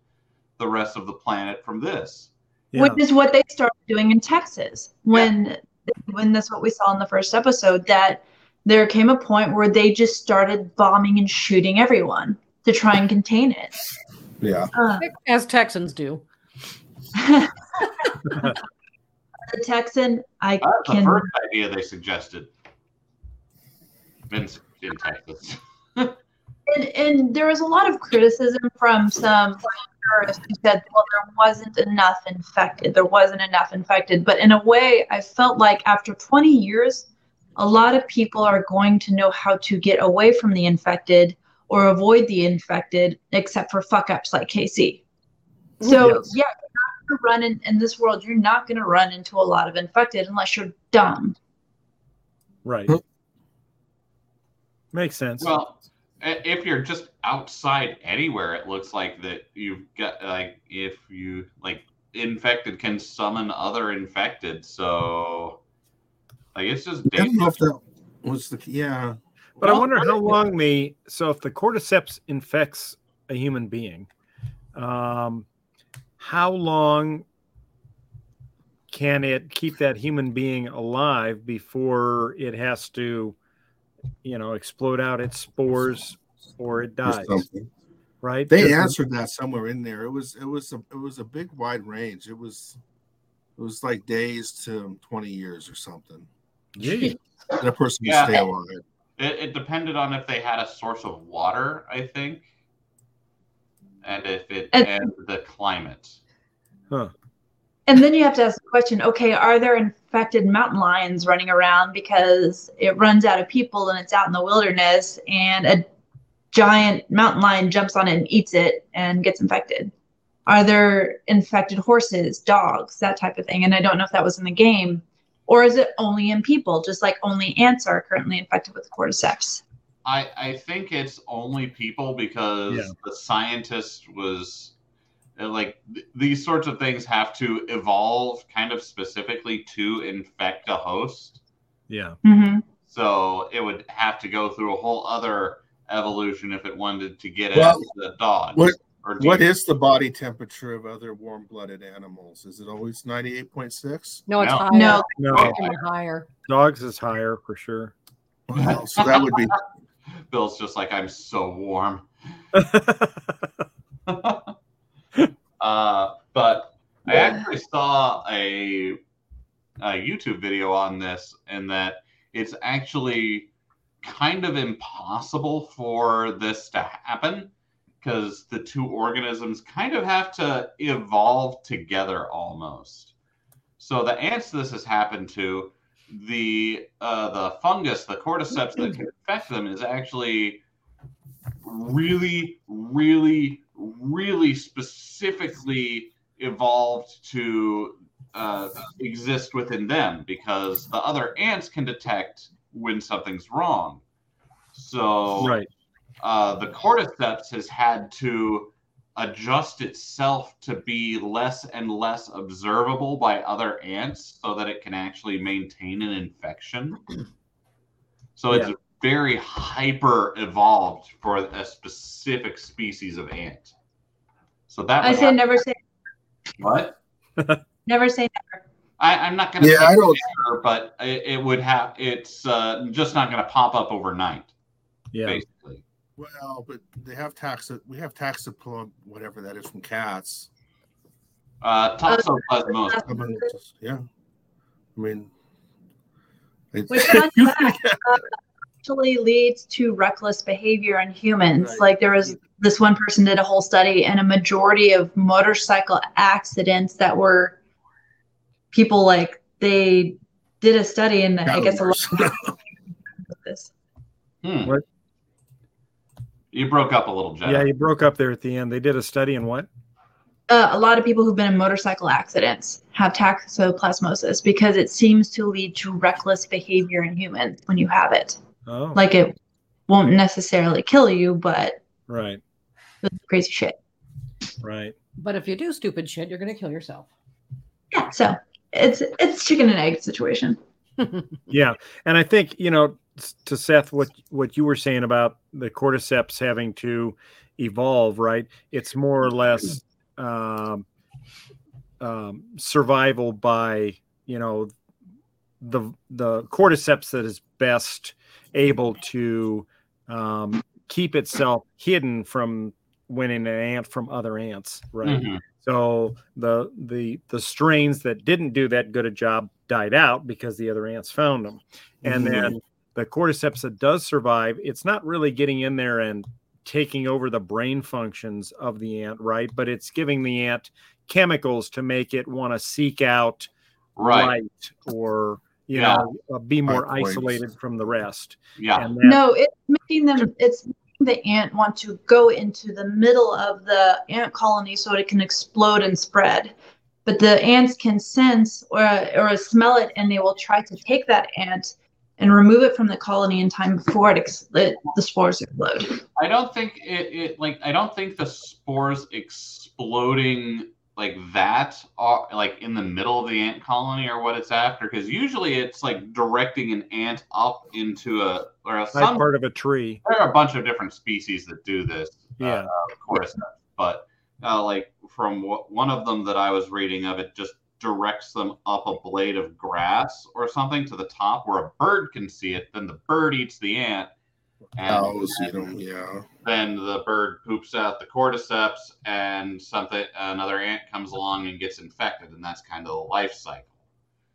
the rest of the planet from this?
yeah
Which is what they started doing in Texas when when that's what we saw in the first episode that there came a point where they just started bombing and shooting everyone to try and contain it.
Yeah.
Uh,
As Texans do.
the Texan, I
That's the first idea they suggested. Vince in Texas.
and, and there was a lot of criticism from some tourists who said, well, there wasn't enough infected. There wasn't enough infected. But in a way, I felt like after 20 years, a lot of people are going to know how to get away from the infected or avoid the infected, except for fuck ups like KC. So,
Yes.
yeah, you're not gonna run in, in this world, you're not going to run into a lot of infected unless you're dumb.
right makes sense
Well, if you're just outside anywhere, it looks like that you've got like if you like infected can summon other infected. So like it's just
I don't know if that was the yeah.
But I
Well,
wonder how long the so if the cordyceps infects a human being, um, how long can it keep that human being alive before it has to, you know, explode out its spores or it dies?
something.
Right?
They answered that somewhere in there. It was it was a it was a big wide range. It was it was like days to twenty years or something.
Yeah,
That a person
Yeah.
could stay alive.
It, it depended on if they had a source of water, I think, and if it
And-
and the climate.
And then you have to ask the question okay, are there infected mountain lions running around because it runs out of people and it's out in the wilderness and a giant mountain lion jumps on it and eats it and gets infected? Are there infected horses, dogs, that type of thing? And I don't know if that was in the game, or is it only in people, just like only ants are currently infected with cordyceps?
I, I think it's only people because
Yeah.
the scientist was uh, like th- these sorts of things have to evolve kind of specifically to infect a host.
Yeah.
hmm
So it would have to go through a whole other evolution if it wanted to get
Well,
at the dog.
what-
or
What
deer.
the body temperature of other warm-blooded animals? Is it always ninety-eight point six?
No, it's
No.
higher.
No,
No,
Fucking higher.
dogs is higher for sure.
Wow, so that would be
Bill's just like I'm so warm. uh, but I actually saw a, a YouTube video on this, and that it's actually kind of impossible for this to happen because the two organisms kind of have to evolve together almost. So the ants this has happened to, the uh, the fungus, the cordyceps that can infect them, is actually really, really, really specifically evolved to uh, exist within them because the other ants can detect when something's wrong. So
Right.
Uh, the cordyceps has had to adjust itself to be less and less observable by other ants so that it can actually maintain an infection. So it's very hyper evolved for a specific species of ant. So that
I
would
say
have-
never say
what?
never say
I, I'm not going to
Yeah,
say
I don't-
sure, but it, it would have. It's uh, just not going to pop up overnight.
Yeah.
Basically,
well, but they have taxa. We have taxoplum, whatever that is from cats.
uh, toxoplasmosis.
I mean, yeah. I mean, it's,
Which fun fact, uh, actually leads to reckless behavior in humans.
Right.
Like there was this one person did a whole study, and a majority of motorcycle accidents that were people like they did a study, and I guess a lot of this.
Hmm.
What?
You broke up a little, Jeff.
Yeah, you broke up there at the end. They did a study in what?
Uh, a lot of people who've been in motorcycle accidents have toxoplasmosis because it seems to lead to reckless behavior in humans when you have it.
Oh,
Like it won't necessarily kill you, but
right,
crazy shit.
right.
But if you do stupid shit, you're gonna kill yourself.
Yeah, so it's it's chicken and egg situation.
Yeah, and I think you know s- to Seth what what you were saying about the cordyceps having to evolve, right? It's more or less um, um, survival by you know the the cordyceps that is best able to um, keep itself hidden from winning an ant from other ants, right?
Mhm.
So the the the strains that didn't do that good a job died out because the other ants found them. And
Mhm.
then the cordyceps that does survive, it's not really getting in there and taking over the brain functions of the ant, right? But it's giving the ant chemicals to make it want to seek out
Right.
light or you
Yeah.
know uh, be more
Right points.
isolated from the rest.
Yeah.
And that,
No, it's making them it's making the ant want to go into the middle of the ant colony so it can explode and spread. But the ants can sense or or smell it and they will try to take that ant and remove it from the colony in time before it, ex- it the spores explode.
I don't think it, it like I don't think the spores exploding like that are like in the middle of the ant colony or what it's after because usually it's like directing an ant up into a or a, some
part of a tree.
there are a bunch of different species that do this
Yeah.
uh, of course but uh, like from wh- one of them that I was reading of it just directs them up a blade of grass or something to the top where a bird can see it then the bird eats the ant and
Owls eat 'em, yeah.
then the bird poops out the cordyceps and something another ant comes along and gets infected and that's kind of the life cycle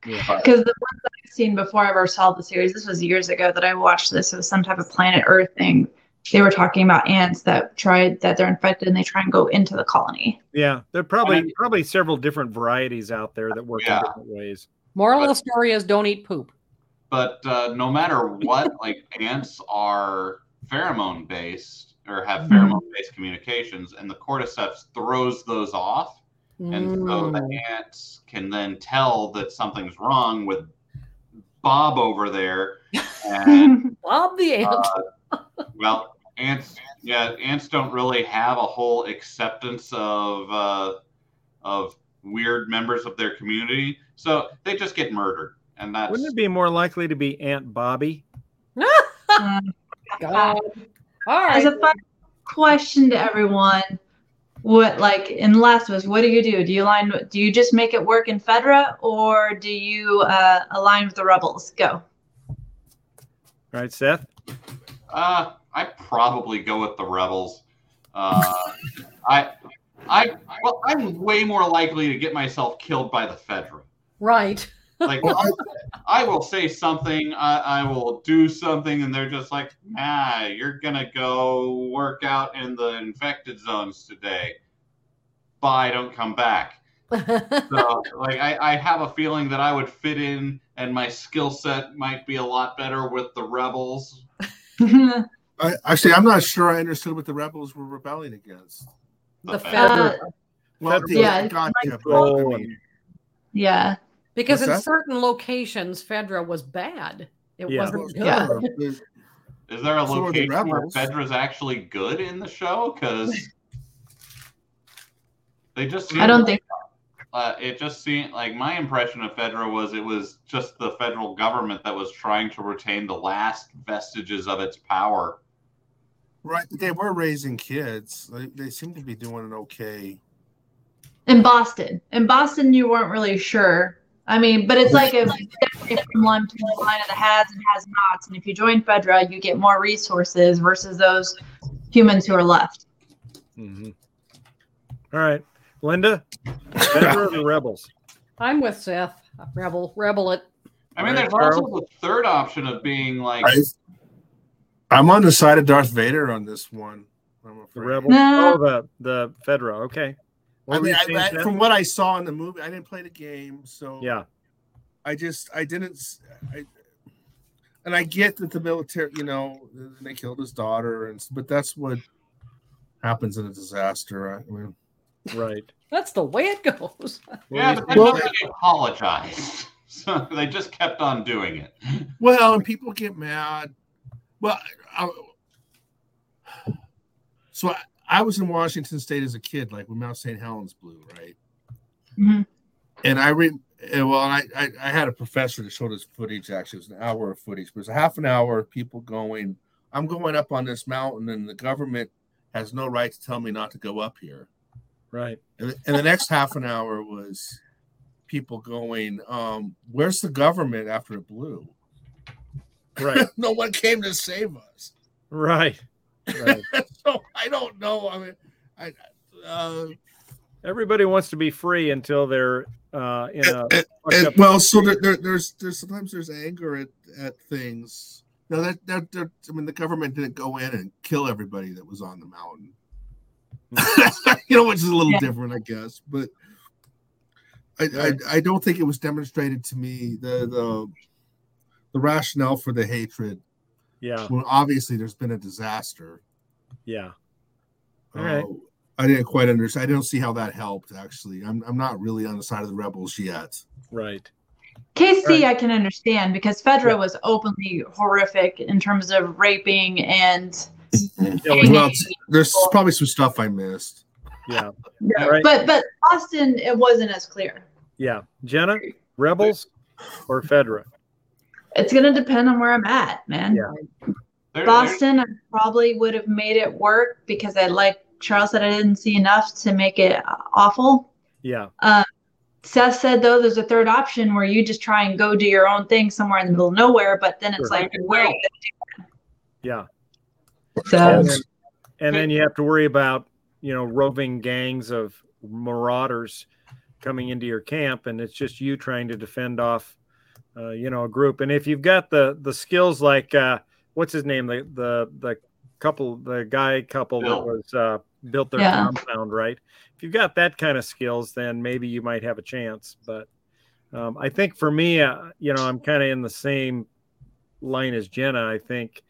Yeah.
Because the ones that I've seen before I ever saw the series, this was years ago that I watched this. It was some type of planet Earth thing. They were talking about ants that tried that they're infected and they try and go into the colony.
Yeah, there are probably
And-
probably several different varieties out there that work
Yeah.
in different ways.
Moral of the story is don't eat poop.
but uh, no matter what like ants are pheromone based or have
Mhm.
pheromone-based communications, and the cordyceps throws those off, and so
Mm.
the ants can then tell that something's wrong with Bob over there, and
Bob the ant.
uh, well, ants, yeah, ants don't really have a whole acceptance of uh, of weird members of their community, so they just get murdered, and that's
Wouldn't it be more likely to be Aunt Bobby?
Um,
God. All
As a fun question to everyone, what like in Last of Us, what do you do? Do you align? Do you just make it work in Fedra, or do you uh, align with the rebels? Go.
Right, Seth?
Uh, I probably go with the rebels. Uh, I, I, well, I'm way more likely to get myself killed by the Fedra.
Right.
Like,
I-
will say something, I, I will do something, and they're just like, "Nah, you're gonna go work out in the infected zones today. Bye, don't come back." So, like, I, I have a feeling that I would fit in, and my skill set might be a lot better with the rebels.
I, actually, I'm not sure I understood what the rebels were rebelling against.
the
Fedra.
Fedra.
Well,
Federal-
Yeah,
gotcha, but, I
Control
mean,
yeah.
Because
What's
in
that?
certain locations, Fedra was bad. It
Yeah.
wasn't good.
Yeah.
sure,
Is there a
So are the
location where
rebels.
Fedra's actually good in the show? Because they just
I don't think.
Uh, it just seemed like my impression of Fedra was it was just the federal government that was trying to retain the last vestiges of its power.
Right, they were raising kids. They, they seem to be doing an okay.
In Boston, in Boston, you weren't really sure. I mean, but it's like a definitely from line to the line of the has and has nots. And if you join Fedra, you get more resources versus those humans who are left.
Mm-hmm. All right. Linda? Fedra or the Rebels?
I'm with Seth. Rebel, rebel it.
I mean, there's also the third option of being like,
I, I'm on the side of Darth Vader on this one. I'm
The
rebel.
Rebels?
Nah.
Oh, the, the Fedra. Okay. What
I mean, I, I, from what I saw in the movie, I didn't play the game, so
yeah.
I just I didn't. s- I, and I get that the military, you know, they killed his daughter, and but that's what happens in a disaster. I mean,
Right.
That's the way it goes.
yeah, but then
Well-
nobody apologized. So they just kept on doing it.
well, and people get mad. Well, I, so I, I was in Washington State as a kid, like when Mount St. Helens blew, right?
Mhm.
And I read, well, I, I I had a professor that showed us footage. Actually, it was an hour of footage, but it was a half an hour of people going. I'm going up on this mountain, and the government has no right to tell me not to go up here.
Right.
And, and the next half an hour was people going, um, "Where's the government after it blew?
Right.
no one came to save us."
right. Right.
so I don't know. I mean, I uh,
Everybody wants to be free until they're uh, in a
and, and- well, so there, there, there's there's sometimes there's anger at, at things. No, that, that that I mean, the government didn't go in and kill everybody that was on the mountain. you know, which is a little
Yeah.
different, I guess. But I, I I don't think it was demonstrated to me the the the rationale for the hatred.
yeah.
Well, obviously, there's been a disaster.
Yeah. All right.
Uh, I didn't quite understand. I don't see how that helped. Actually, I'm I'm not really on the side of the rebels yet.
Right.
KC,
Right.
I can understand because Fedra
Yeah.
was openly horrific in terms of raping and.
Well, there's probably some stuff I missed.
Yeah.
Yeah.
Right.
But but Boston, it wasn't as clear.
Yeah. Jenna, Rebels or Fedra?
It's gonna depend on where I'm at, man.
Yeah.
Boston, I probably would have made it work because I like Charles said I didn't see enough to make it awful.
Yeah.
Um, Seth said though there's a third option where you just try and go do your own thing somewhere in the middle of nowhere, but then it's
Sure.
like where
Yeah.
So
And then, and then you have to worry about, you know, roving gangs of marauders coming into your camp, and it's just you trying to defend off, uh, you know, a group. And if you've got the the skills like, uh, what's his name, the the the couple, the guy couple that was uh, built their
Yeah.
compound, right? If you've got that kind of skills, then maybe you might have a chance. But um, I think for me, uh, you know, I'm kind of in the same line as Jenna. I think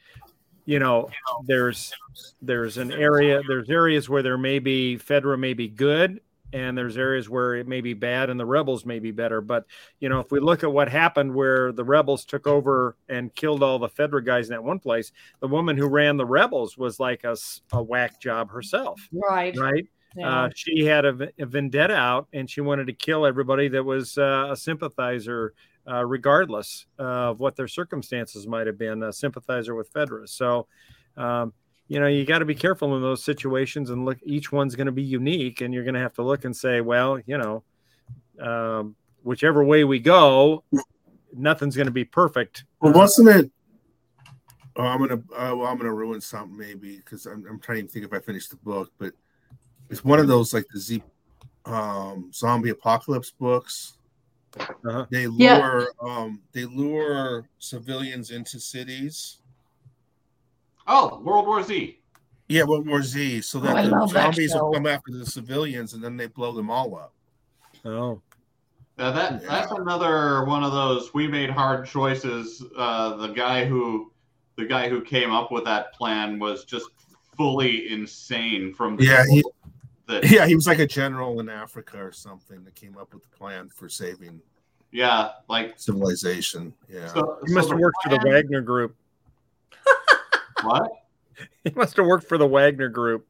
you know, there's there's an area there's areas where there may be Fedra may be good and there's areas where it may be bad and the rebels may be better. But you know, if we look at what happened where the rebels took over and killed all the Fedra guys in that one place, the woman who ran the rebels was like a, a whack job herself,
Right.
right?
Yeah.
Uh, she had a vendetta out and she wanted to kill everybody that was uh, a sympathizer, uh, regardless of what their circumstances might have been, a sympathizer with Fedra. So, um, you know, you got to be careful in those situations and look, each one's going to be unique and you're going to have to look and say, well, you know, um, whichever way we go, nothing's going to be perfect.
Well, wasn't it? Oh, I'm gonna. Uh, well, I'm gonna ruin something maybe because I'm, I'm trying to think if I finished the book, but it's one of those like the Z, um, zombie apocalypse books.
Uh-huh.
They
Yeah.
lure, um, they lure civilians into cities.
Oh, World War Z.
Yeah, World War Z, so
Oh,
that
I
the
love that
zombies will come after the civilians, and then they blow them all up.
Oh,
Yeah, that that's another one of those we made hard choices. Uh, the guy who the guy who came up with that plan was just fully insane from the
Yeah, he,
that
yeah, he was like a general in Africa or something that came up with the plan for saving
yeah like
civilization. Yeah.
so,
he must
so
have
the
worked for the Wagner Group.
what
He must have worked for the Wagner Group.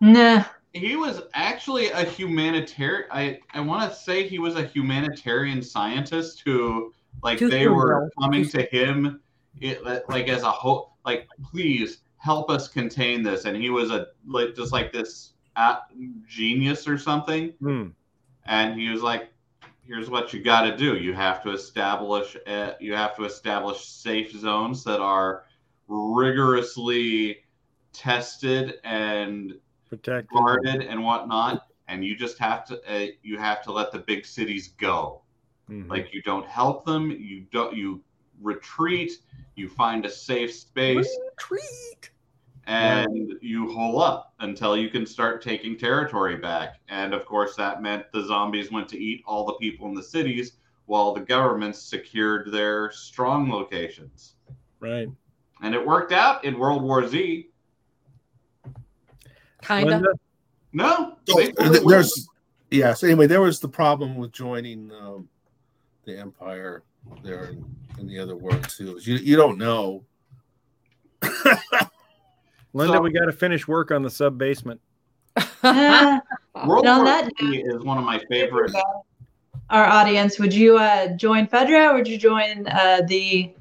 Nah.
he was actually a humanitarian I, I want to say he was a humanitarian scientist who like
Too
they were
Bill.
coming
Too
to him it, like as a whole like please help us contain this and he was a like just like this uh, genius or something
Hmm.
and he was like here's what you got to do you have to establish uh, you have to establish safe zones that are rigorously tested and
protected,
guarded and whatnot and you just have to uh, you have to let the big cities go
Mhm.
like you don't help them you don't you retreat you find a safe space
Treat.
And you hole up until you can start taking territory back and of course that meant the zombies went to eat all the people in the cities while the governments secured their strong locations
right.
and it worked out in world war z
Kind of.
No
So,
they fully
th-
went.
there's yeah. So anyway, there was the problem with joining um, the empire there in, in the other world too. is You you don't know.
Linda,
So-
we got to finish work on the sub basement.
World
And on
war
that
z is one of my favorite
our audience, would you uh, join Fedra or would you join uh, the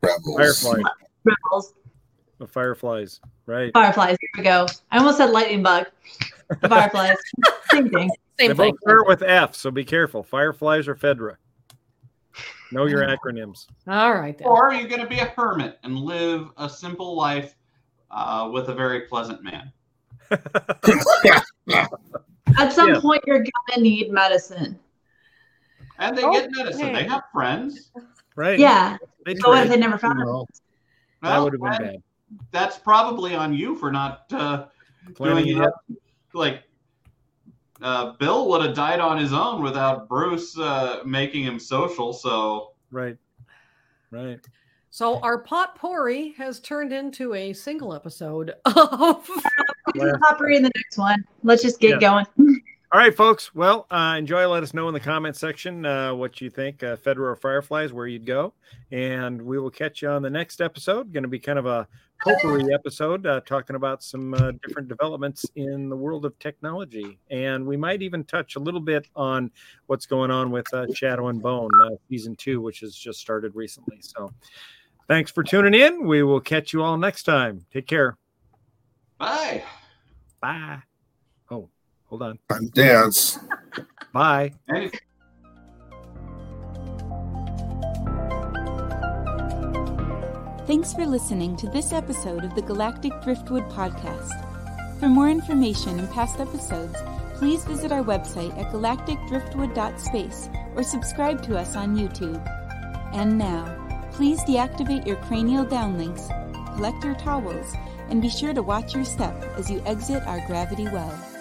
Firefly,
Rebels?
the fireflies, right?
Fireflies. Here we go. I almost said lightning bug. The Fireflies. Same thing.
Same They
Same
both start with F, so be careful. Fireflies or Fedra. Know your acronyms.
All right. Then.
or are you going to be a hermit and live a simple life uh, with a very pleasant man
At some
Yeah.
point, you're gonna need medicine.
and they
Oh,
get medicine
hey.
they have friends
Right?
Yeah.
They
But what if they never found it?
Well,
That would have been bad.
that's probably on you for not uh, doing
ahead.
it. Like uh, Bill would have died on his own without Bruce uh, making him social. So
Right. Right.
So our potpourri has turned into a single episode of.
Yeah.
Potpourri in the next one. Let's just get
Yeah.
going.
All right, folks. Well, uh, enjoy. Let us know in the comment section uh, what you think, uh, Fedra or Fireflies, where you'd go. And we will catch you on the next episode. Going to be kind of a potpourri episode, uh, talking about some uh, different developments in the world of technology. And we might even touch a little bit on what's going on with uh, Shadow and Bone, uh, season two, which has just started recently. So thanks for tuning in. We will catch you all next time. Take care.
bye.
Bye. Oh, hold on.
time to dance.
Bye.
And
Thanks for listening to this episode of the Galactic Driftwood Podcast. For more information and past episodes, please visit our website at galacticdriftwood.space or subscribe to us on YouTube. And now, please deactivate your cranial downlinks, collect your towels, and be sure to watch your step as you exit our gravity well.